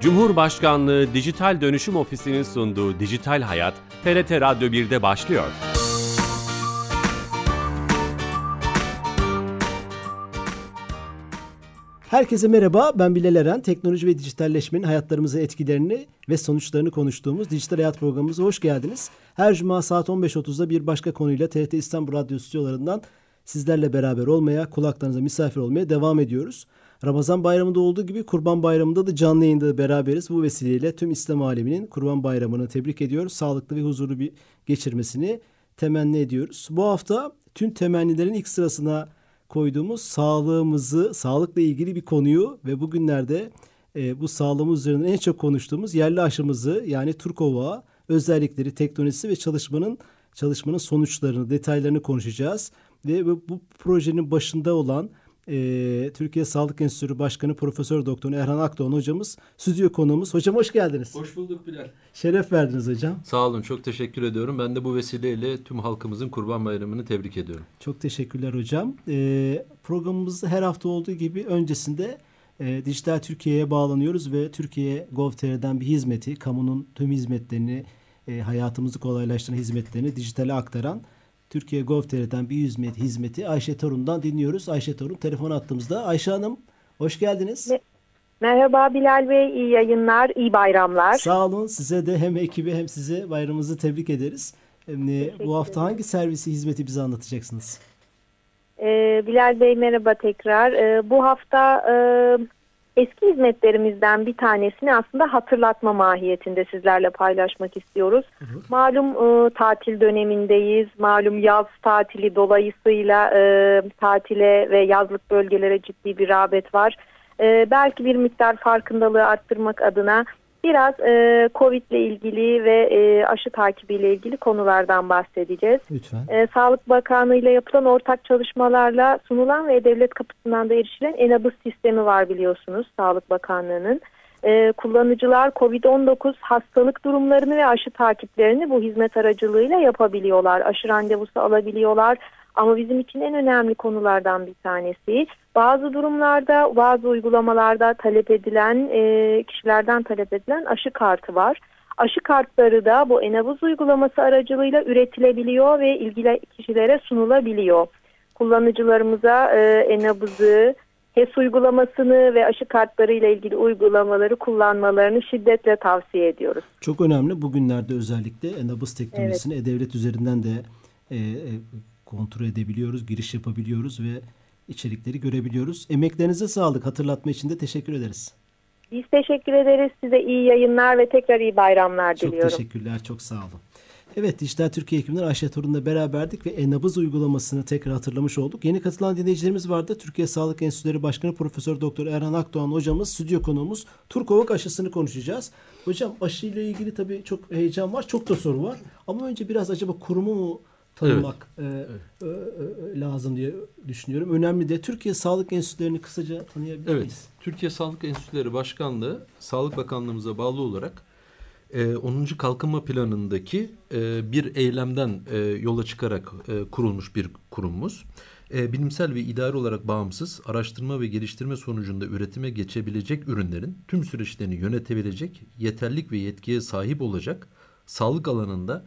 Cumhurbaşkanlığı Dijital Dönüşüm Ofisi'nin sunduğu Dijital Hayat, TRT Radyo 1'de başlıyor. Herkese merhaba, ben Bilal Eren. Teknoloji ve dijitalleşmenin hayatlarımıza etkilerini ve sonuçlarını konuştuğumuz Dijital Hayat programımıza hoş geldiniz. Her cuma saat 15.30'da bir başka konuyla TRT İstanbul Radyo stüdyolarından sizlerle beraber olmaya, kulaklarınıza misafir olmaya devam ediyoruz. Ramazan bayramında olduğu gibi Kurban Bayramı'nda da canlı yayında beraberiz. Bu vesileyle tüm İslam aleminin Kurban Bayramı'nı tebrik ediyoruz. Sağlıklı ve huzurlu bir geçirmesini temenni ediyoruz. Bu hafta tüm temennilerin ilk sırasına koyduğumuz sağlığımızı, sağlıkla ilgili bir konuyu ve bugünlerde e, bu sağlığımız üzerine en çok konuştuğumuz yerli aşımızı yani Turkova özellikleri, teknolojisi ve çalışmanın çalışmanın sonuçlarını, detaylarını konuşacağız. Ve bu projenin başında olan e, Türkiye Sağlık Enstitüsü Başkanı Profesör Doktor Erhan Akdoğan hocamız stüdyo konuğumuz. Hocam hoş geldiniz. Hoş bulduk Bilal. Şeref verdiniz hocam. Sağ olun çok teşekkür ediyorum. Ben de bu vesileyle tüm halkımızın Kurban Bayramı'nı tebrik ediyorum. Çok teşekkürler hocam. E, programımızda her hafta olduğu gibi öncesinde e, Dijital Türkiye'ye bağlanıyoruz ve Türkiye Gov.tr'den bir hizmeti, kamunun tüm hizmetlerini, e, hayatımızı kolaylaştıran hizmetlerini dijitale aktaran Türkiye Gov.tr'den bir hizmet, hizmeti Ayşe Torun'dan dinliyoruz. Ayşe Torun telefon attığımızda. Ayşe Hanım hoş geldiniz. Merhaba Bilal Bey, iyi yayınlar, iyi bayramlar. Sağ olun. Size de hem ekibi hem size bayramımızı tebrik ederiz. bu hafta hangi servisi, hizmeti bize anlatacaksınız? Ee, Bilal Bey merhaba tekrar. Ee, bu hafta eski hizmetlerimizden bir tanesini aslında hatırlatma mahiyetinde sizlerle paylaşmak istiyoruz. Hı hı. Malum e, tatil dönemindeyiz. Malum yaz tatili dolayısıyla e, tatile ve yazlık bölgelere ciddi bir rağbet var. E, belki bir miktar farkındalığı arttırmak adına biraz e, Covid ile ilgili ve e, aşı takibi ile ilgili konulardan bahsedeceğiz. Lütfen. E, Sağlık Bakanlığı ile yapılan ortak çalışmalarla sunulan ve devlet kapısından da erişilen Enabız sistemi var biliyorsunuz Sağlık Bakanlığı'nın. E, kullanıcılar COVID-19 hastalık durumlarını ve aşı takiplerini bu hizmet aracılığıyla yapabiliyorlar. Aşı randevusu alabiliyorlar ama bizim için en önemli konulardan bir tanesi bazı durumlarda bazı uygulamalarda talep edilen e, kişilerden talep edilen aşı kartı var. Aşı kartları da bu Enavuz uygulaması aracılığıyla üretilebiliyor ve ilgili kişilere sunulabiliyor. Kullanıcılarımıza e, Enavuz'u, HES uygulamasını ve aşı kartları ile ilgili uygulamaları kullanmalarını şiddetle tavsiye ediyoruz. Çok önemli. Bugünlerde özellikle Enabuz teknolojisini evet. e-devlet üzerinden de e, e, kontrol edebiliyoruz, giriş yapabiliyoruz ve içerikleri görebiliyoruz. Emeklerinize sağlık. Hatırlatma için de teşekkür ederiz. Biz teşekkür ederiz. Size iyi yayınlar ve tekrar iyi bayramlar çok diliyorum. Çok teşekkürler. Çok sağ olun. Evet Dijital Türkiye ekibinden Ayşe Torun'la beraberdik ve e-nabız uygulamasını tekrar hatırlamış olduk. Yeni katılan dinleyicilerimiz vardı. Türkiye Sağlık Enstitüleri Başkanı Profesör Doktor Erhan Akdoğan hocamız, stüdyo konuğumuz Turkovak aşısını konuşacağız. Hocam aşıyla ilgili tabii çok heyecan var, çok da soru var. Ama önce biraz acaba kurumu mu tanımak evet. E, evet. E, lazım diye düşünüyorum. Önemli de Türkiye Sağlık Enstitülerini kısaca tanıyabilir evet. miyiz? Türkiye Sağlık Enstitüleri Başkanlığı Sağlık Bakanlığımıza bağlı olarak e, 10. Kalkınma Planı'ndaki e, bir eylemden e, yola çıkarak e, kurulmuş bir kurumumuz. E, bilimsel ve idari olarak bağımsız araştırma ve geliştirme sonucunda üretime geçebilecek ürünlerin tüm süreçlerini yönetebilecek, yeterlik ve yetkiye sahip olacak, sağlık alanında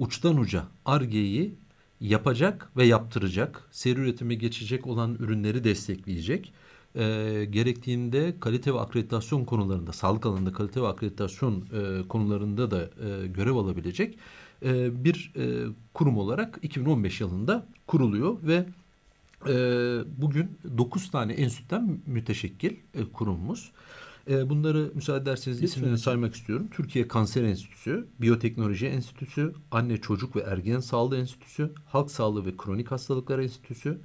uçtan uca argeyi yapacak ve yaptıracak, seri üretime geçecek olan ürünleri destekleyecek. E, gerektiğinde kalite ve akreditasyon konularında, sağlık alanında kalite ve akreditasyon e, konularında da e, görev alabilecek e, bir e, kurum olarak 2015 yılında kuruluyor ve e, bugün 9 tane enstitüden müteşekkil e, kurumumuz. E, bunları müsaade ederseniz Lütfen. isimlerini saymak istiyorum. Türkiye Kanser Enstitüsü, Biyoteknoloji Enstitüsü, Anne Çocuk ve Ergen Sağlığı Enstitüsü, Halk Sağlığı ve Kronik Hastalıklar Enstitüsü,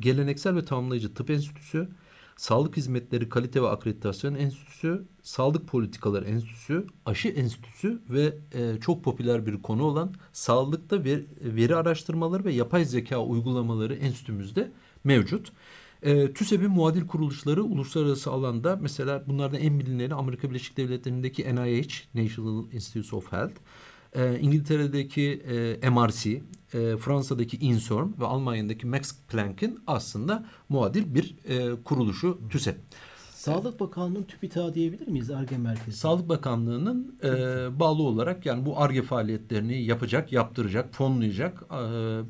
Geleneksel ve Tamamlayıcı Tıp Enstitüsü, Sağlık Hizmetleri Kalite ve Akreditasyon Enstitüsü, Sağlık Politikaları Enstitüsü, Aşı Enstitüsü ve e, çok popüler bir konu olan sağlıkta veri, veri araştırmaları ve yapay zeka uygulamaları enstitümüzde mevcut. E, TÜSEB'in muadil kuruluşları uluslararası alanda mesela bunlardan en bilineni Amerika Birleşik Devletleri'ndeki NIH, National Institutes of Health, e, İngiltere'deki e, MRC, e, Fransa'daki INSERM ve Almanya'daki Max Planck'in aslında muadil bir e, kuruluşu TÜSEB. Sağlık Bakanlığı'nın TÜBİTAK diyebilir miyiz ARGE merkezi? Sağlık Bakanlığı'nın e, bağlı olarak yani bu ARGE faaliyetlerini yapacak, yaptıracak, fonlayacak e,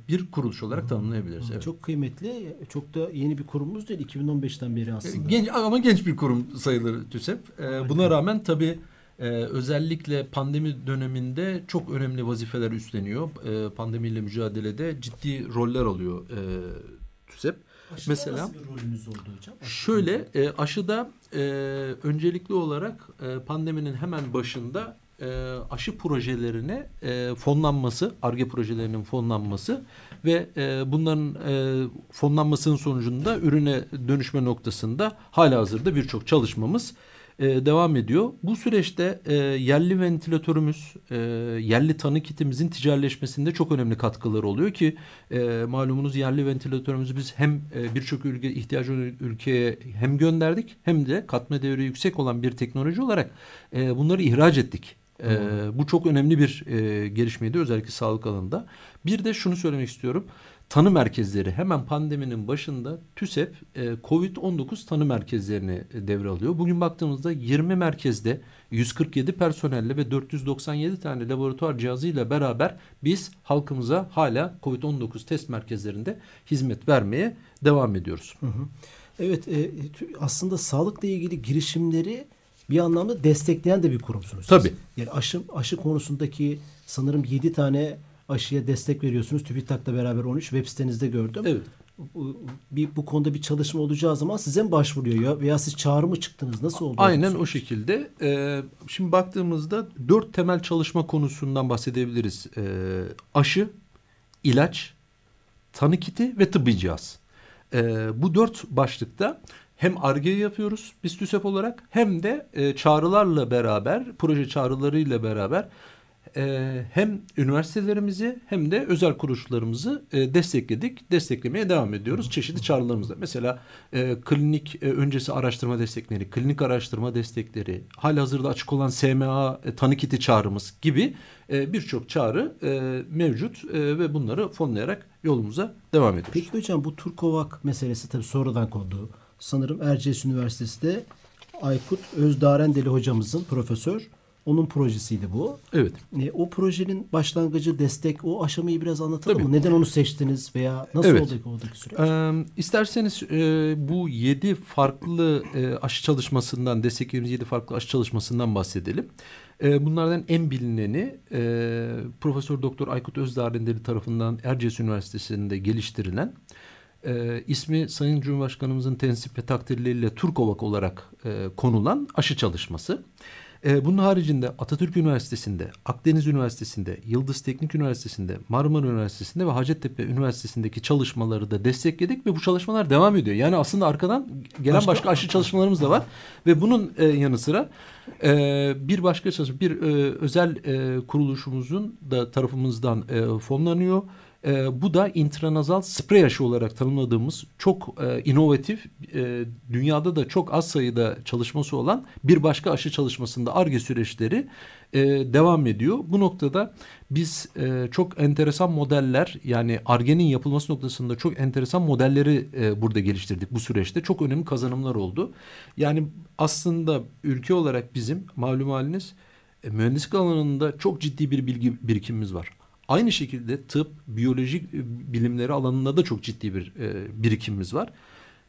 bir kuruluş olarak tanımlayabiliriz. Evet. Çok kıymetli, çok da yeni bir kurumumuz değil 2015'ten beri aslında. Genç ama genç bir kurum sayılır TÜSEP. E, buna rağmen tabii e, özellikle pandemi döneminde çok önemli vazifeler üstleniyor. E, pandemiyle mücadelede ciddi roller alıyor e, TÜSEP. Aşıda Mesela nasıl bir rolünüz oldu hocam? Şöyle e, aşıda e, öncelikli olarak e, pandeminin hemen başında e, aşı projelerine e, fonlanması, ARGE projelerinin fonlanması ve e, bunların e, fonlanmasının sonucunda ürüne dönüşme noktasında hala hazırda birçok çalışmamız e, devam ediyor. Bu süreçte e, yerli ventilatörümüz, e, yerli tanı kitimizin ticaretleşmesinde çok önemli katkıları oluyor ki e, malumunuz yerli ventilatörümüzü biz hem e, birçok ülke ihtiyacı olan ülkeye hem gönderdik hem de katma değeri yüksek olan bir teknoloji olarak e, bunları ihraç ettik. E, bu çok önemli bir e, gelişmeydi özellikle sağlık alanında. Bir de şunu söylemek istiyorum tanı merkezleri hemen pandeminin başında TÜSEP e, COVID-19 tanı merkezlerini e, devralıyor. Bugün baktığımızda 20 merkezde 147 personelle ve 497 tane laboratuvar cihazıyla beraber biz halkımıza hala COVID-19 test merkezlerinde hizmet vermeye devam ediyoruz. Hı hı. Evet e, aslında sağlıkla ilgili girişimleri bir anlamda destekleyen de bir kurumsunuz. Siz. Tabii. Yani aşı, aşı konusundaki sanırım 7 tane aşıya destek veriyorsunuz. TÜBİTAK'la beraber 13 web sitenizde gördüm. Evet. Bu, bir, bu konuda bir çalışma olacağı zaman size mi başvuruyor ya veya siz çağrı mı çıktınız? Nasıl oldu? Aynen o şekilde. Ee, şimdi baktığımızda dört temel çalışma konusundan bahsedebiliriz. Ee, aşı, ilaç, tanı kiti ve tıbbi cihaz. Ee, bu dört başlıkta hem ARGE yapıyoruz biz TÜSEP olarak hem de e, çağrılarla beraber, proje çağrılarıyla beraber e, hem üniversitelerimizi hem de özel kuruluşlarımızı e, destekledik. Desteklemeye devam ediyoruz çeşitli çağrılarımızda. Mesela e, klinik e, öncesi araştırma destekleri, klinik araştırma destekleri, halihazırda açık olan SMA tanı kiti çağrımız gibi birçok çağrı mevcut ve bunları fonlayarak yolumuza devam ediyoruz. Peki hocam bu Turkovak meselesi tabii sonradan kondu. Sanırım Erciyes Üniversitesi'de Aykut Özdarendeli hocamızın profesör onun projesiydi bu. Evet. E, o projenin başlangıcı, destek, o aşamayı biraz anlatalım Tabii. mı? Neden onu seçtiniz veya nasıl evet. oldu oradaki süreç? Ee, isterseniz e, bu yedi farklı e, aşı çalışmasından, desteklediğimiz yedi farklı aşı çalışmasından bahsedelim. E, bunlardan en bilineni e, Profesör Doktor Aykut Özdarendeli tarafından Erciyes Üniversitesi'nde geliştirilen e, ismi Sayın Cumhurbaşkanımızın tensip ve takdirleriyle Turkovak olarak e, konulan aşı çalışması. E, bunun haricinde Atatürk Üniversitesi'nde, Akdeniz Üniversitesi'nde, Yıldız Teknik Üniversitesi'nde, Marmara Üniversitesi'nde ve Hacettepe Üniversitesi'ndeki çalışmaları da destekledik ve bu çalışmalar devam ediyor. Yani aslında arkadan gelen başka, başka aşı çalışmalarımız da var ve bunun e, yanı sıra e, bir başka çalışma, bir e, özel e, kuruluşumuzun da tarafımızdan e, fonlanıyor. E, bu da intranazal sprey aşı olarak tanımladığımız çok e, inovatif, e, dünyada da çok az sayıda çalışması olan bir başka aşı çalışmasında ARGE süreçleri e, devam ediyor. Bu noktada biz e, çok enteresan modeller yani ARGE'nin yapılması noktasında çok enteresan modelleri e, burada geliştirdik bu süreçte. Çok önemli kazanımlar oldu. Yani aslında ülke olarak bizim malum haliniz e, mühendislik alanında çok ciddi bir bilgi birikimimiz var. Aynı şekilde tıp, biyoloji e, bilimleri alanında da çok ciddi bir e, birikimimiz var.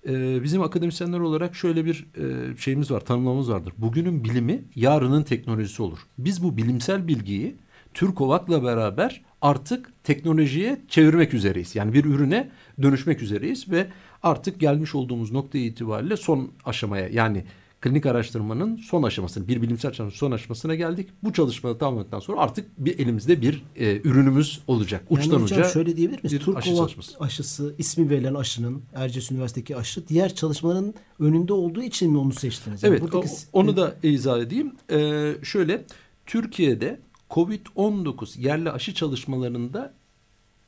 E, bizim akademisyenler olarak şöyle bir e, şeyimiz var, tanımlamamız vardır. Bugünün bilimi yarının teknolojisi olur. Biz bu bilimsel bilgiyi Türkovak'la beraber artık teknolojiye çevirmek üzereyiz. Yani bir ürüne dönüşmek üzereyiz ve artık gelmiş olduğumuz nokta itibariyle son aşamaya yani klinik araştırmanın son aşamasını, bir bilimsel çalışmanın son aşamasına geldik. Bu çalışmada tamamladıktan sonra artık bir elimizde bir e, ürünümüz olacak. Yani Uçtan hocam uca şöyle diyebilir miyiz? Turkova aşı aşısı, ismi verilen aşının, Erciyes Üniversitesi'ndeki aşı, diğer çalışmaların önünde olduğu için mi onu seçtiniz? Yani evet, buradaki... onu da izah edeyim. Ee, şöyle, Türkiye'de COVID-19 yerli aşı çalışmalarında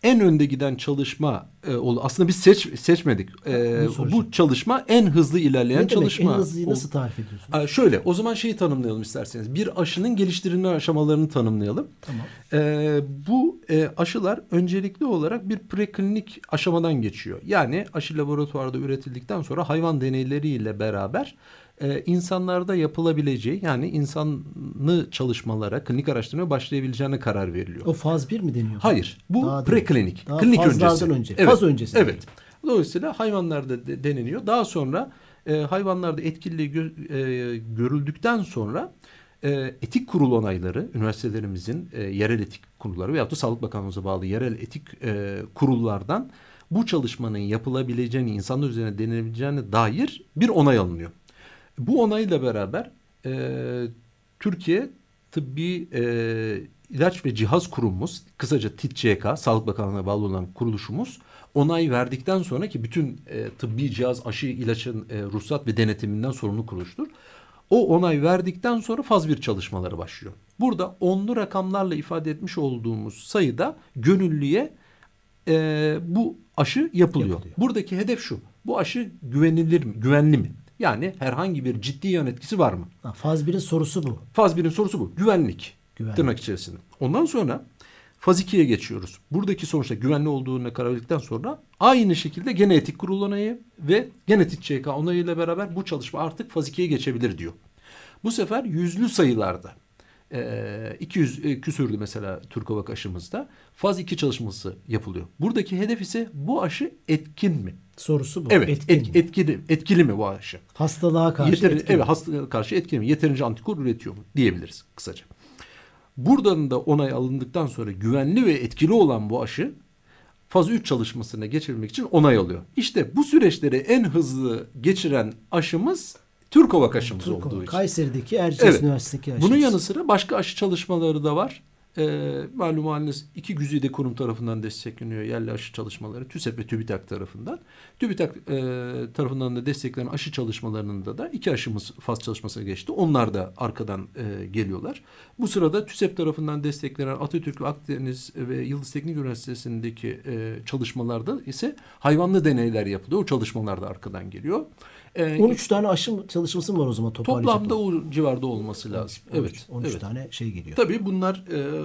en önde giden çalışma e, oldu. Aslında biz seç seçmedik. E, bu çalışma en hızlı ilerleyen ne çalışma. Demek? En hızlıyı nasıl tarif ediyorsunuz? E, şöyle o zaman şeyi tanımlayalım isterseniz. Bir aşının geliştirilme aşamalarını tanımlayalım. Tamam. E, bu e, aşılar öncelikli olarak bir preklinik aşamadan geçiyor. Yani aşı laboratuvarda üretildikten sonra hayvan deneyleriyle beraber e, insanlarda yapılabileceği yani insanlı çalışmalara, klinik araştırmaya başlayabileceğine karar veriliyor. O faz 1 mi deniyor? Hayır. Bu Daha preklinik. Daha klinik öncesi. önce. Evet. Faz öncesi. Evet. Dolayısıyla hayvanlarda de- deneniyor. Daha sonra e, hayvanlarda etkili gö- e, görüldükten sonra e, etik kurul onayları, üniversitelerimizin e, yerel etik kurulları veyahut da Sağlık Bakanlığımıza bağlı yerel etik e, kurullardan bu çalışmanın yapılabileceğini, insanlar üzerine denenebileceğine dair bir onay alınıyor. Bu onayla beraber e, Türkiye Tıbbi e, İlaç ve Cihaz Kurumumuz, kısaca TİTCK, Sağlık Bakanlığı'na bağlı olan kuruluşumuz, onay verdikten sonra ki bütün e, tıbbi cihaz, aşı, ilaçın e, ruhsat ve denetiminden sorumlu kuruluştur. O onay verdikten sonra faz bir çalışmaları başlıyor. Burada onlu rakamlarla ifade etmiş olduğumuz sayıda gönüllüye e, bu aşı yapılıyor. Yapılıyor. Buradaki hedef şu. Bu aşı güvenilir mi, güvenli mi? Yani herhangi bir ciddi yan etkisi var mı? Ha, faz 1'in sorusu bu. Faz 1'in sorusu bu. Güvenlik. Güvenlik. Tırnak içerisinde. Ondan sonra faz 2'ye geçiyoruz. Buradaki sonuçta güvenli olduğuna karar verdikten sonra aynı şekilde gene etik kurul onayı ve genetik ÇK onayıyla beraber bu çalışma artık faz 2'ye geçebilir diyor. Bu sefer yüzlü sayılarda e, 200 e, küsürdü mesela Türkovak aşımızda faz 2 çalışması yapılıyor. Buradaki hedef ise bu aşı etkin mi? Sorusu bu. Evet, Etkin et- mi? etkili etkili mi bu aşı? Hastalığa karşı Yeteri, etkin mi? evet hastalığa karşı etkili mi? Yeterince antikor üretiyor mu? Diyebiliriz kısaca. Buradan da onay alındıktan sonra güvenli ve etkili olan bu aşı faz 3 çalışmasına geçirilmek için onay alıyor. İşte bu süreçleri en hızlı geçiren aşımız Türkovak aşımız Türk olduğu için. Kayseri'deki Erciyes Evet. Üniversitesi'ndeki aşımız. Bunun yanı sıra başka aşı çalışmaları da var. Ee, malum haliniz iki güzide kurum tarafından destekleniyor yerli aşı çalışmaları. TÜSEP ve TÜBİTAK tarafından. TÜBİTAK e, tarafından da desteklenen aşı çalışmalarında da iki aşımız faz çalışmasına geçti. Onlar da arkadan e, geliyorlar. Bu sırada TÜSEP tarafından desteklenen Atatürk ve Akdeniz ve Yıldız Teknik Üniversitesi'ndeki e, çalışmalarda ise hayvanlı deneyler yapılıyor. O çalışmalar da arkadan geliyor. E, 13 tane aşı çalışması mı var o zaman toparlayacak Toplamda o civarda olması lazım. 13, evet. 13 evet. tane şey geliyor. Tabii bunlar e,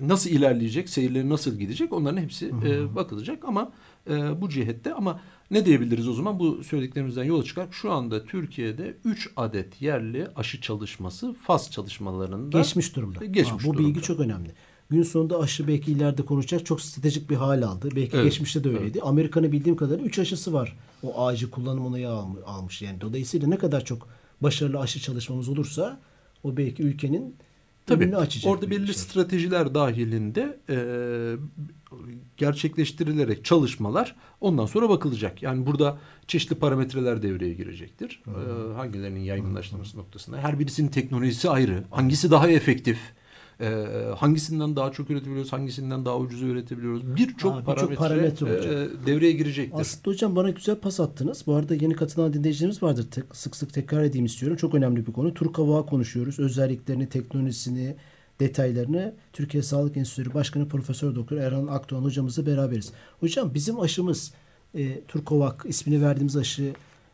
nasıl ilerleyecek, seyirleri nasıl gidecek onların hepsi e, bakılacak ama e, bu cihette ama ne diyebiliriz o zaman bu söylediklerimizden yola çıkar. Şu anda Türkiye'de 3 adet yerli aşı çalışması faz çalışmalarında Geçmiş durumda. Geçmiş Ha, bu durumda. bilgi çok önemli. Gün sonunda aşı belki ileride konuşacak çok stratejik bir hal aldı. Belki Evet, geçmişte de öyleydi. Amerika'nın bildiğim kadarıyla 3 aşısı var. O acil kullanım onayı alm- almış. Yani dolayısıyla ne kadar çok başarılı aşı çalışmamız olursa o belki ülkenin Tabii önünü açacak. orada belli şey. stratejiler dahilinde e, gerçekleştirilerek çalışmalar ondan sonra bakılacak. Yani burada çeşitli parametreler devreye girecektir. E, hangilerinin yaygınlaştırılması noktasında. Her birisinin teknolojisi ayrı. Hangisi daha efektif? E, hangisinden daha çok üretebiliyoruz? Hangisinden daha ucuz üretebiliyoruz? Birçok birçok parametre, parametre e, devreye girecektir. Aslında hocam bana güzel pas attınız. Bu arada yeni katılan dinleyicilerimiz vardır. Tek- sık sık tekrar edeyim istiyorum. Çok önemli bir konu. Turk Hava konuşuyoruz. Özelliklerini, teknolojisini, detaylarını Türkiye Sağlık Enstitüsü Başkanı Profesör Doktor Erhan Akdoğan hocamızla beraberiz. Hocam bizim aşımız e, Turkovak ismini verdiğimiz aşı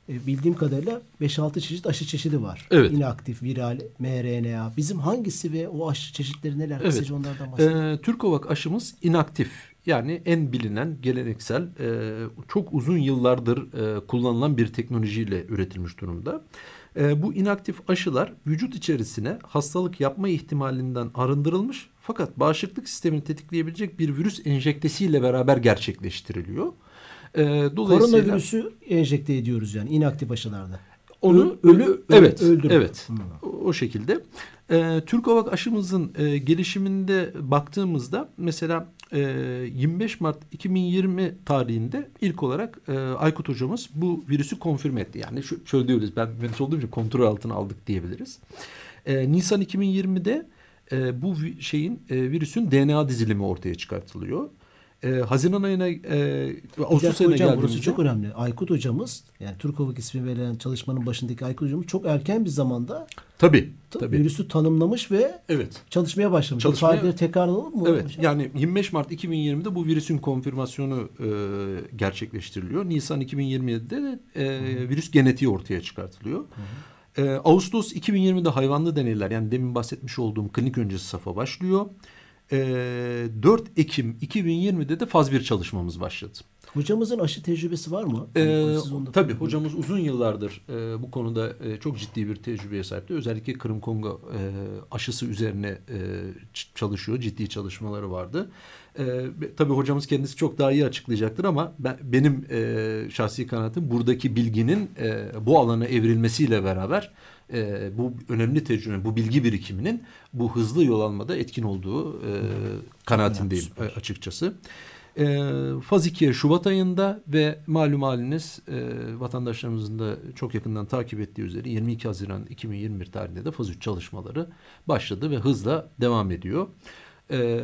e, bildiğim kadarıyla 5-6 çeşit aşı çeşidi var. Evet. İnaktif, viral, mRNA. Bizim hangisi ve o aşı çeşitleri neler? Evet. Kısaca onlardan bahsedelim. Ee, Türkovak aşımız inaktif. Yani en bilinen, geleneksel, e, çok uzun yıllardır e, kullanılan bir teknolojiyle üretilmiş durumda. E, bu inaktif aşılar vücut içerisine hastalık yapma ihtimalinden arındırılmış fakat bağışıklık sistemini tetikleyebilecek bir virüs enjektesiyle beraber gerçekleştiriliyor. E, dolayısıyla Koronavirüsü enjekte ediyoruz yani inaktif aşılarda. onu Ölü- ölü, ölü- evet öldürme. evet o, o şekilde e, Türkovak aşımızın e, gelişiminde baktığımızda mesela e, 25 Mart 2020 tarihinde ilk olarak e, Aykut hocamız bu virüsü konfirme etti. Yani şu, şöyle diyoruz ben mühendis olduğum için kontrol altına aldık diyebiliriz. E, Nisan 2020'de e, bu şeyin e, virüsün DNA dizilimi ortaya çıkartılıyor. E, Haziran ayına e, Ağustos ayına hocam burası çok önemli. Aykut hocamız yani Türkovak ismi verilen çalışmanın başındaki Aykut hocamız çok erken bir zamanda tabii ta- tabii virüsü tanımlamış ve evet çalışmaya başlamış. Çalışmaya- Bu tarihleri tekrarlayalım mı? Evet hocam? yani 25 Mart 2020'de bu virüsün konfirmasyonu e, gerçekleştiriliyor. Nisan 2027'de de e, virüs genetiği ortaya çıkartılıyor. E, Ağustos 2020'de hayvanlı deneyler yani demin bahsetmiş olduğum klinik öncesi safa başlıyor. E, 4 Ekim 2020'de de faz 1 çalışmamız başladı. Hocamızın aşı tecrübesi var mı? Ee, Yani tabii hocamız uzun yıllardır e, bu konuda e, çok ciddi bir tecrübeye sahipti. Özellikle Kırım Kongo e, aşısı üzerine e, çalışıyor. Ciddi çalışmaları vardı. E, tabii hocamız kendisi çok daha iyi açıklayacaktır ama ben, benim e, şahsi kanaatim buradaki bilginin e, bu alana evrilmesiyle beraber e, bu önemli tecrübe, bu bilgi birikiminin bu hızlı yol almada etkin olduğu e, kanaatindeyim e, açıkçası. E, faz 2'ye Şubat ayında ve malum haliniz e, vatandaşlarımızın da çok yakından takip ettiği üzere 22 Haziran 2021 tarihinde de faz 3 çalışmaları başladı ve hızla devam ediyor. E,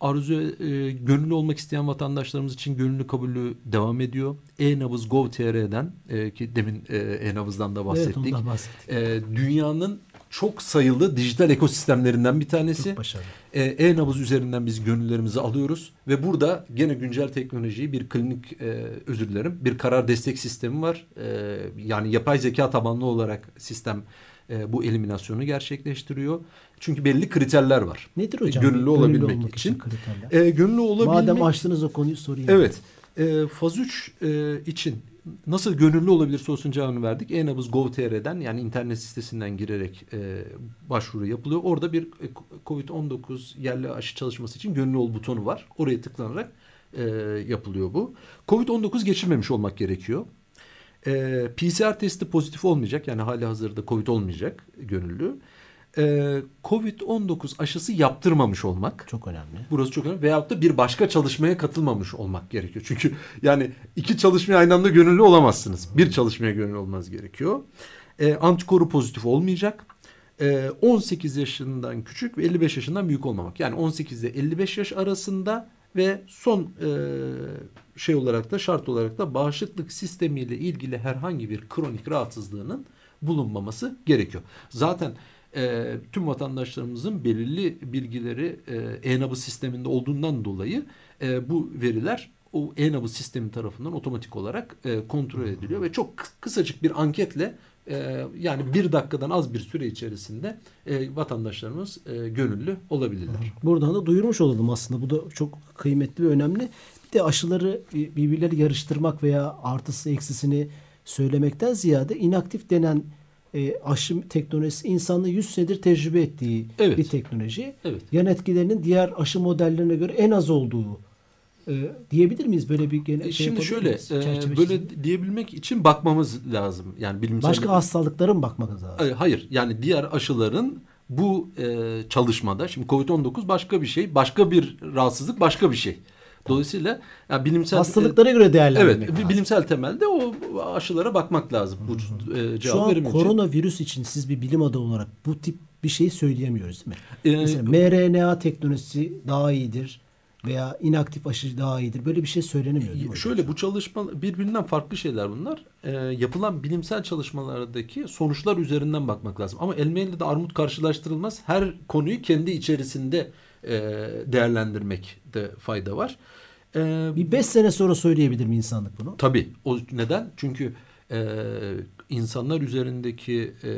arzu e, gönüllü olmak isteyen vatandaşlarımız için gönüllü kabulü devam ediyor. E-Nabız Gov.tr'den e, ki demin e, E-Nabız'dan da bahsettik. Evet ondan bahsettik. E, dünyanın çok sayılı dijital ekosistemlerinden bir tanesi. Çok başarılı. E, E-nabız üzerinden biz gönüllerimizi alıyoruz ve burada gene güncel teknolojiyi bir klinik e, özür dilerim bir karar destek sistemi var. E, yani yapay zeka tabanlı olarak sistem e, bu eliminasyonu gerçekleştiriyor. Çünkü belli kriterler var. Nedir hocam? Gönüllü olabilmek olmak için. kriterler. E, gönüllü olabilmek Madem açtınız o konuyu sorayım. Evet. E, faz 3 e, için nasıl gönüllü olabilir sorusunun cevabını verdik. E-nabız Gov.tr'den yani internet sitesinden girerek e, başvuru yapılıyor. Orada bir e, COVID-19 yerli aşı çalışması için gönüllü ol butonu var. Oraya tıklanarak e, yapılıyor bu. COVID-19 geçirmemiş olmak gerekiyor. E, PCR testi pozitif olmayacak. Yani hali hazırda COVID olmayacak gönüllü. E, COVID-19 aşısı yaptırmamış olmak. Çok önemli. Burası çok önemli. Veyahut da bir başka çalışmaya katılmamış olmak gerekiyor. Çünkü yani iki çalışmaya aynı anda gönüllü olamazsınız. Bir çalışmaya gönüllü olmanız gerekiyor. E, antikoru pozitif olmayacak. E, 18 yaşından küçük ve 55 yaşından büyük olmamak. Yani 18 ile 55 yaş arasında ve son e, şey olarak da şart olarak da bağışıklık sistemiyle ilgili herhangi bir kronik rahatsızlığının bulunmaması gerekiyor. Zaten e, tüm vatandaşlarımızın belirli bilgileri e, e-nabız sisteminde olduğundan dolayı e, bu veriler o e-nabız sistemi tarafından otomatik olarak e, kontrol ediliyor ve çok kı- kısacık bir anketle e, yani bir dakikadan az bir süre içerisinde e, vatandaşlarımız e, gönüllü olabilirler. Buradan da duyurmuş olalım aslında. Bu da çok kıymetli ve önemli. Bir de aşıları birbirleri yarıştırmak veya artısı eksisini söylemekten ziyade inaktif denen e, aşı teknolojisi insanlığı 100 senedir tecrübe ettiği Evet. bir teknoloji. Evet. Yan etkilerinin diğer aşı modellerine göre en az olduğu e, diyebilir miyiz? Böyle bir gene, E, şey Şimdi şöyle e, böyle çizelim. diyebilmek için bakmamız lazım. Yani bilimsel Başka hastalıklara mı bakmanız lazım? E, Hayır yani diğer aşıların bu e, çalışmada şimdi Covid-19 başka bir şey, başka bir rahatsızlık başka bir şey. Dolayısıyla yani bilimsel Hastalıklara göre değerlendirmek Evet, lazım. bilimsel temelde o aşılara bakmak lazım. Bu e, Şu cevabı an için. koronavirüs için siz bir bilim adamı olarak bu tip bir şey söyleyemiyoruz değil mi? Ee, Mesela mRNA teknolojisi daha iyidir veya inaktif aşı daha iyidir. Böyle bir şey söylenemiyor değil mi? Şöyle bu çalışma birbirinden farklı şeyler bunlar. Ee, yapılan bilimsel çalışmalardaki sonuçlar üzerinden bakmak lazım. Ama elmeyle de armut karşılaştırılmaz. Her konuyu kendi içerisinde e, değerlendirmekte fayda var. Ee, Bir 5 sene sonra söyleyebilir mi insanlık bunu? Tabii. O neden? Çünkü e, insanlar üzerindeki e,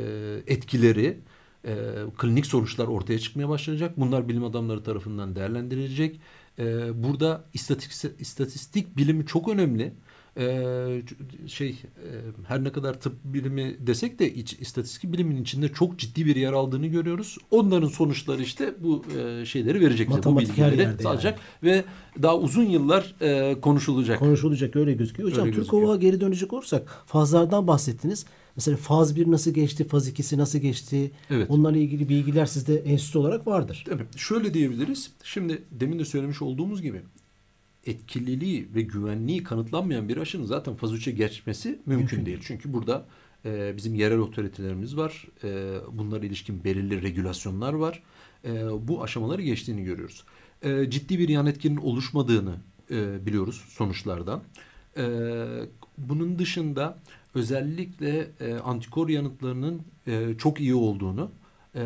etkileri, e, klinik sonuçlar ortaya çıkmaya başlayacak. Bunlar bilim adamları tarafından değerlendirilecek. E, burada istatistik, istatistik bilimi çok önemli. E, şey e, her ne kadar tıp bilimi desek de iç, istatistik bilimin içinde çok ciddi bir yer aldığını görüyoruz. Onların sonuçları işte bu e, şeyleri verecek. Bu Matematik her bilgileri yerde sağlayacak ve daha uzun yıllar e, konuşulacak. Konuşulacak öyle gözüküyor. Hocam Öyle Türkova'ya geri dönecek olursak fazlardan bahsettiniz. Mesela faz 1 nasıl geçti, faz 2'si nasıl geçti? Evet. Onlarla ilgili bilgiler sizde enstitü olarak vardır. Tabii. Şöyle diyebiliriz. Şimdi demin de söylemiş olduğumuz gibi etkililiği ve güvenliği kanıtlanmayan bir aşının zaten faz 3'e geçmesi mümkün, değil. Çünkü burada e, bizim yerel otoritelerimiz var. E, bunlara ilişkin belirli regülasyonlar var. E, bu aşamaları geçtiğini görüyoruz. E, ciddi bir yan etkinin oluşmadığını e, biliyoruz sonuçlardan. E, bunun dışında özellikle e, antikor yanıtlarının e, çok iyi olduğunu e,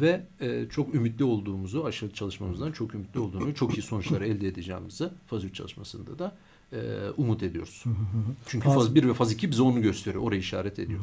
ve e, çok ümitli olduğumuzu, aşı çalışmamızdan çok ümitli olduğunu, çok iyi sonuçlar elde edeceğimizi faz 3 çalışmasında da e, umut ediyoruz. Çünkü faz, faz 1 ve faz 2 bize onu gösteriyor. Orayı işaret ediyor.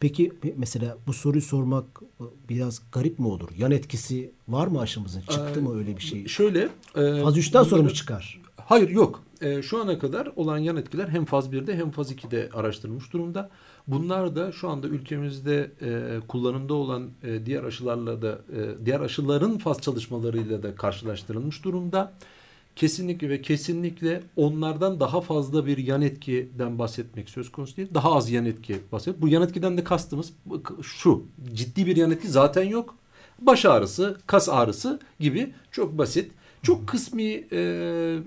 Peki mesela bu soruyu sormak biraz garip mi olur? Yan etkisi var mı aşımızın? Çıktı ee, mı öyle bir şey? Şöyle. E, faz 3'ten sonra mı çıkar? Hayır yok. E, şu ana kadar olan yan etkiler hem faz 1'de hem faz 2'de araştırılmış durumda. Bunlar da şu anda ülkemizde e, kullanımda olan e, diğer aşılarla da e, diğer aşıların faz çalışmalarıyla da karşılaştırılmış durumda. Kesinlikle ve kesinlikle onlardan daha fazla bir yan etkiden bahsetmek söz konusu değil. Daha az yan etki bahsediyor. Bu yan etkiden de kastımız şu. Ciddi bir yan etki zaten yok. Baş ağrısı, kas ağrısı gibi çok basit. Çok kısmi, e,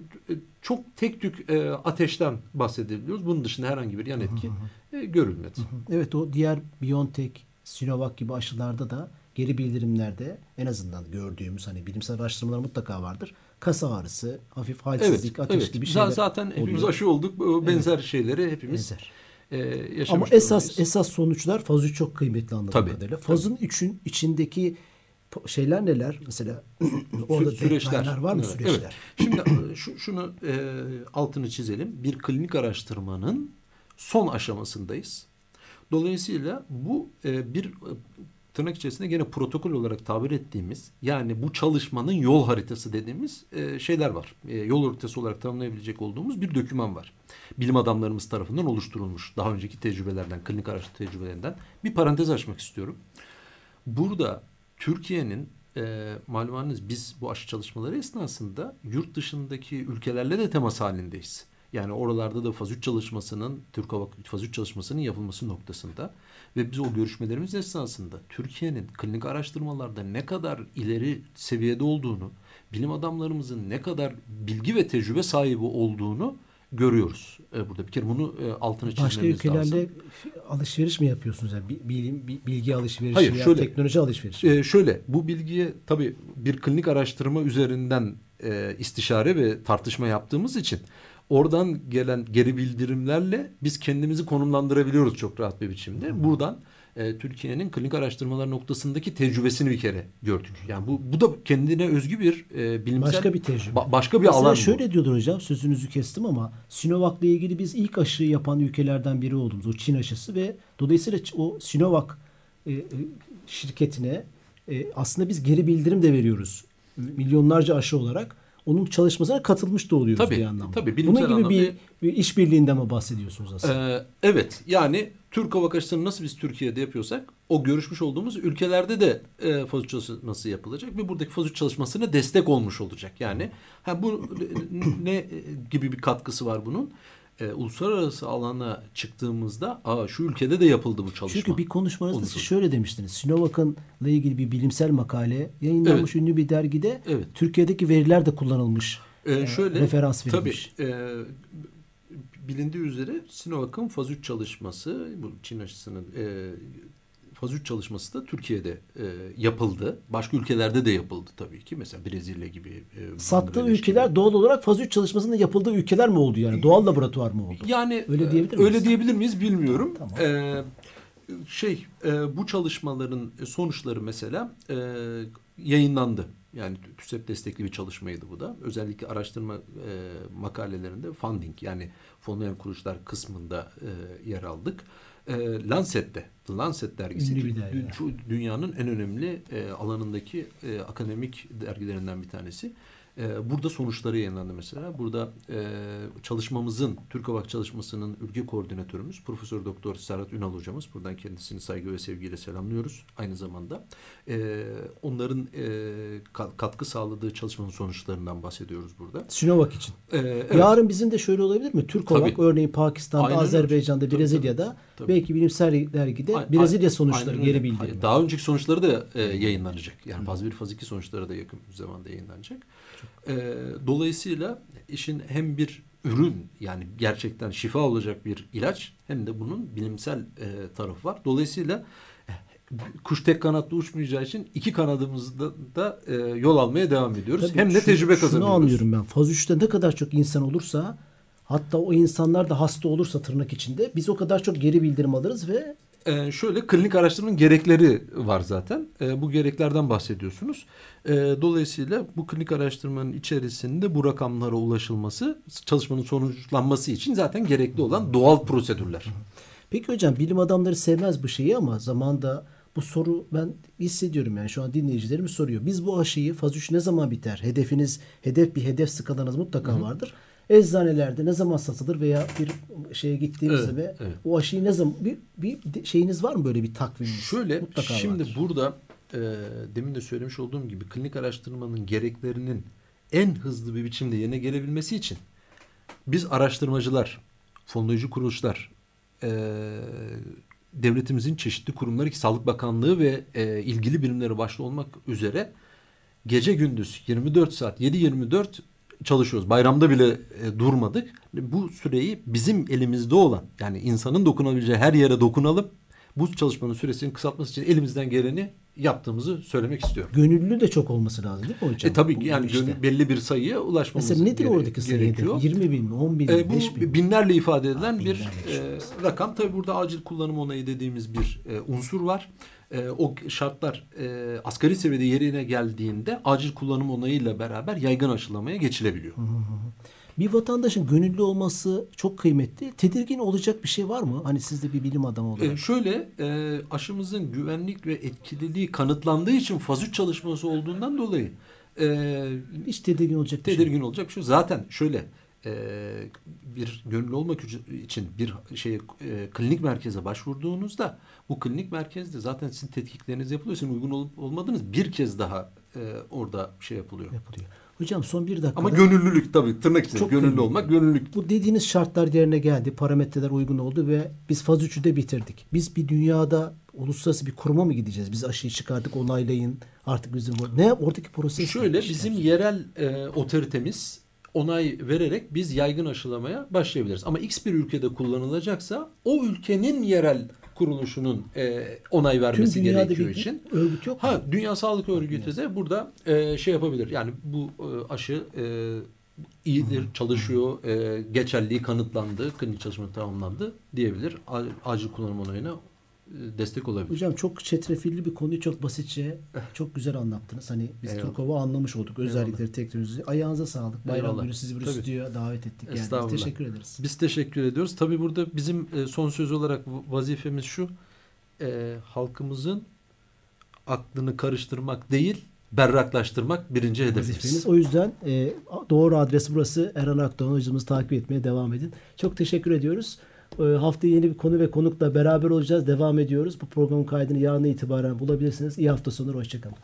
çok tek tük e, ateşten bahsedebiliyoruz. Bunun dışında herhangi bir yan etki e, görülmedi. Evet o diğer BioNTech, Sinovac gibi aşılarda da geri bildirimlerde en azından gördüğümüz hani bilimsel araştırmalar mutlaka vardır. Kas ağrısı, hafif halsizlik, evet, ateş evet. gibi şeyler Zaten oluyor. hepimiz aşı olduk. Benzer evet. şeyleri hepimiz Benzer. E, yaşamış Ama esas durumdayız. esas sonuçlar faz 3 çok kıymetli anladığım Tabii. kadarıyla. Fazın 3'ün içindeki şeyler neler? Mesela orada süreçler var mı evet. süreçler? Evet. Şimdi e, şu, şunu e, altını çizelim. Bir klinik araştırmanın son aşamasındayız. Dolayısıyla bu e, bir e, tırnak içerisinde gene protokol olarak tabir ettiğimiz yani bu çalışmanın yol haritası dediğimiz e, şeyler var. E, yol haritası olarak tanımlayabilecek olduğumuz bir döküman var. Bilim adamlarımız tarafından oluşturulmuş. Daha önceki tecrübelerden, klinik araştırma tecrübelerinden bir parantez açmak istiyorum. Burada Türkiye'nin e, malumunuz biz bu aşı çalışmaları esnasında yurt dışındaki ülkelerle de temas halindeyiz. Yani oralarda da faz 3 çalışmasının, Türk Hava faz 3 çalışmasının yapılması noktasında ve biz o görüşmelerimiz esnasında Türkiye'nin klinik araştırmalarda ne kadar ileri seviyede olduğunu, bilim adamlarımızın ne kadar bilgi ve tecrübe sahibi olduğunu görüyoruz e, burada. Bir kere bunu e, altını çizmemiz Başka ülkelerle lazım. alışveriş mi yapıyorsunuz? Yani bilim, bilgi alışverişi Hayır, veya şöyle, teknoloji alışverişi e, şöyle, bu bilgiye tabii bir klinik araştırma üzerinden e, istişare ve tartışma yaptığımız için oradan gelen geri bildirimlerle biz kendimizi konumlandırabiliyoruz çok rahat bir biçimde. Hı. Buradan e, Türkiye'nin klinik araştırmalar noktasındaki tecrübesini bir kere gördük. Yani bu bu da kendine özgü bir e, bilimsel başka bir tecrübe. Ba, başka bir Aslında alan şöyle bu. diyordur hocam sözünüzü kestim ama Sinovac'la ilgili biz ilk aşı yapan ülkelerden biri olduğumuz o Çin aşısı ve dolayısıyla o Sinovac e, e, şirketine e, aslında biz geri bildirim de veriyoruz. Milyonlarca aşı olarak onun çalışmasına katılmış da oluyoruz tabii, bir anlamda. Tabii, Bunun gibi anlamda... bir, bir işbirliğinden mi bahsediyorsunuz aslında? Ee, evet yani Türk Hava Kaçışı'nı nasıl biz Türkiye'de yapıyorsak o görüşmüş olduğumuz ülkelerde de e, fazüç çalışması yapılacak ve buradaki fazüç çalışmasına destek olmuş olacak. Yani ha, bu ne gibi bir katkısı var bunun? e, uluslararası alana çıktığımızda aa şu ülkede de yapıldı bu çalışma. Çünkü bir konuşmanızda siz şöyle demiştiniz. Sinovac'la ilgili bir bilimsel makale yayınlanmış evet. ünlü bir dergide. Evet. Türkiye'deki veriler de kullanılmış. Ee, şöyle, referans verilmiş. Tabii. E, bilindiği üzere Sinovac'ın faz 3 çalışması bu Çin aşısının e, faz 3 çalışması da Türkiye'de e, yapıldı. Başka ülkelerde de yapıldı tabii ki. Mesela Brezilya gibi. E, Sattığı ülkeler gibi. doğal olarak faz 3 çalışmasında yapıldığı ülkeler mi oldu yani? Doğal laboratuvar mı oldu? Yani öyle diyebilir miyiz? Öyle diyebilir miyiz bilmiyorum. Tamam. E, şey e, bu çalışmaların sonuçları mesela e, yayınlandı. Yani TÜSEP destekli bir çalışmaydı bu da. Özellikle araştırma e, makalelerinde funding yani fonlayan kuruluşlar kısmında e, yer aldık e, Lancet'te, The Lancet dergisi dü, şu dünyanın en önemli e, alanındaki e, akademik dergilerinden bir tanesi. E, burada sonuçları yayınlandı mesela. Burada e, çalışmamızın, Türk Havak çalışmasının ülke koordinatörümüz Profesör Doktor Serhat Ünal hocamız. Buradan kendisini saygı ve sevgiyle selamlıyoruz. Aynı zamanda e, onların e, katkı sağladığı çalışmanın sonuçlarından bahsediyoruz burada. Sinovac için. E, evet. Yarın bizim de şöyle olabilir mi? Türk Havak örneğin Pakistan'da, Aynen Azerbaycan'da, Brezilya'da tabii. belki bilimsel dergide Aynen. Brezilya sonuçları geri bildirim. Daha önceki sonuçları da e, yayınlanacak. Yani faz 1, faz 2 sonuçları da yakın zamanda yayınlanacak. E, dolayısıyla işin hem bir ürün yani gerçekten şifa olacak bir ilaç hem de bunun bilimsel e, tarafı var. Dolayısıyla e, kuş tek kanatlı uçmayacağı için iki kanadımızda da e, yol almaya devam ediyoruz. Tabii hem de tecrübe kazanıyoruz. Şunu anlıyorum ben. Faz 3'te ne kadar çok insan olursa hatta o insanlar da hasta olursa tırnak içinde biz o kadar çok geri bildirim alırız ve Ee, şöyle klinik araştırmanın gerekleri var zaten. Ee, bu gereklerden bahsediyorsunuz. Ee, dolayısıyla bu klinik araştırmanın içerisinde bu rakamlara ulaşılması çalışmanın sonuçlanması için zaten gerekli olan doğal prosedürler. Peki hocam bilim adamları sevmez bu şeyi ama zamanda bu soru ben hissediyorum yani şu an dinleyicilerimiz soruyor. Biz bu aşıyı faz 3 ne zaman biter? Hedefiniz, hedef bir hedef skalanız mutlaka vardır. Eczanelerde ne zaman satılır veya bir şeye gittiğinizde Evet, ve evet. o aşıyı ne zaman bir, bir şeyiniz var mı böyle bir takviminiz? Şöyle Mutlaka şimdi vardır. burada e, demin de söylemiş olduğum gibi klinik araştırmanın gereklerinin en hızlı bir biçimde yerine gelebilmesi için biz araştırmacılar, fonlayıcı kuruluşlar, e, devletimizin çeşitli kurumları ki Sağlık Bakanlığı ve e, ilgili birimleri başta olmak üzere gece gündüz 24 saat 7-24 çalışıyoruz. Bayramda bile e, durmadık. Bu süreyi bizim elimizde olan yani insanın dokunabileceği her yere dokunalım. Bu çalışmanın süresini kısaltması için elimizden geleni yaptığımızı söylemek istiyorum. Gönüllü de çok olması lazım değil mi hocam? E tabii Bu ki yani işte. belli bir sayıya ulaşmamız Mesela nedir gere- oradaki gerekiyor. hedefi? 20 bin mi? 10 bin mi? E, 5 bin bu mi? binlerle ifade edilen Ha, bir binlerle e, rakam. Tabii burada acil kullanım onayı dediğimiz bir e, unsur var. E, o şartlar e, asgari seviyede yerine geldiğinde acil kullanım onayıyla beraber yaygın aşılamaya geçilebiliyor. Bir vatandaşın gönüllü olması çok kıymetli. Tedirgin olacak bir şey var mı? Hani siz de bir bilim adamı olarak. E, şöyle e, aşımızın güvenlik ve etkililiği kanıtlandığı için faz 3 çalışması olduğundan dolayı e, Hiç tedirgin olacak bir şey. tedirgin olacak bir şey. Zaten şöyle e, bir gönüllü olmak için bir şey e, klinik merkeze başvurduğunuzda bu klinik merkezde zaten sizin tetkikleriniz yapılıyor. Sizin uygun olup olmadığınız bir kez daha e, orada şey yapılıyor. yapılıyor. Hocam son bir dakika. Ama gönüllülük tabii tırnak içinde Çok gönüllü kıymetli. olmak gönüllülük. Bu dediğiniz şartlar yerine geldi. Parametreler uygun oldu ve biz faz 3'ü de bitirdik. Biz bir dünyada uluslararası bir kuruma mı gideceğiz? Biz aşıyı çıkardık onaylayın. Artık bizim ne oradaki proses Şöyle bizim yerel e, otoritemiz onay vererek biz yaygın aşılamaya başlayabiliriz. Ama X bir ülkede kullanılacaksa o ülkenin yerel kuruluşunun e, onay vermesi gerekiyor için. örgüt yok mu? Ha Dünya Sağlık Örgütü de burada e, şey yapabilir. Yani bu e, aşı e, iyidir, çalışıyor, e, geçerliği kanıtlandı, klinik çalışma tamamlandı diyebilir. Acil kullanım onayına destek olabilir. Hocam çok çetrefilli bir konuyu çok basitçe çok güzel anlattınız. Hani biz Eyvallah. Anlamış olduk. Özellikleri, teknolojisi. Ayağınıza sağlık. Bayram Eyvallah. günü sizi bir Tabii. stüdyoya davet ettik. Yani. Estağfurullah. Teşekkür ederiz. Biz teşekkür ediyoruz. Tabii burada bizim e, son söz olarak vazifemiz şu. e, halkımızın aklını karıştırmak değil, berraklaştırmak birinci hedefimiz. O yüzden e, doğru adres burası. Erhan Akdoğan hocamızı takip etmeye devam edin. Çok teşekkür ediyoruz. E, haftaya yeni bir konu ve konukla beraber olacağız. Devam ediyoruz. Bu programın kaydını yarın itibaren bulabilirsiniz. İyi hafta sonları. Hoşçakalın.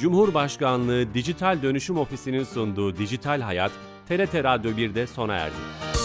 Cumhurbaşkanlığı Dijital Dönüşüm Ofisi'nin sunduğu Dijital Hayat, TRT Radyo 1'de sona erdi.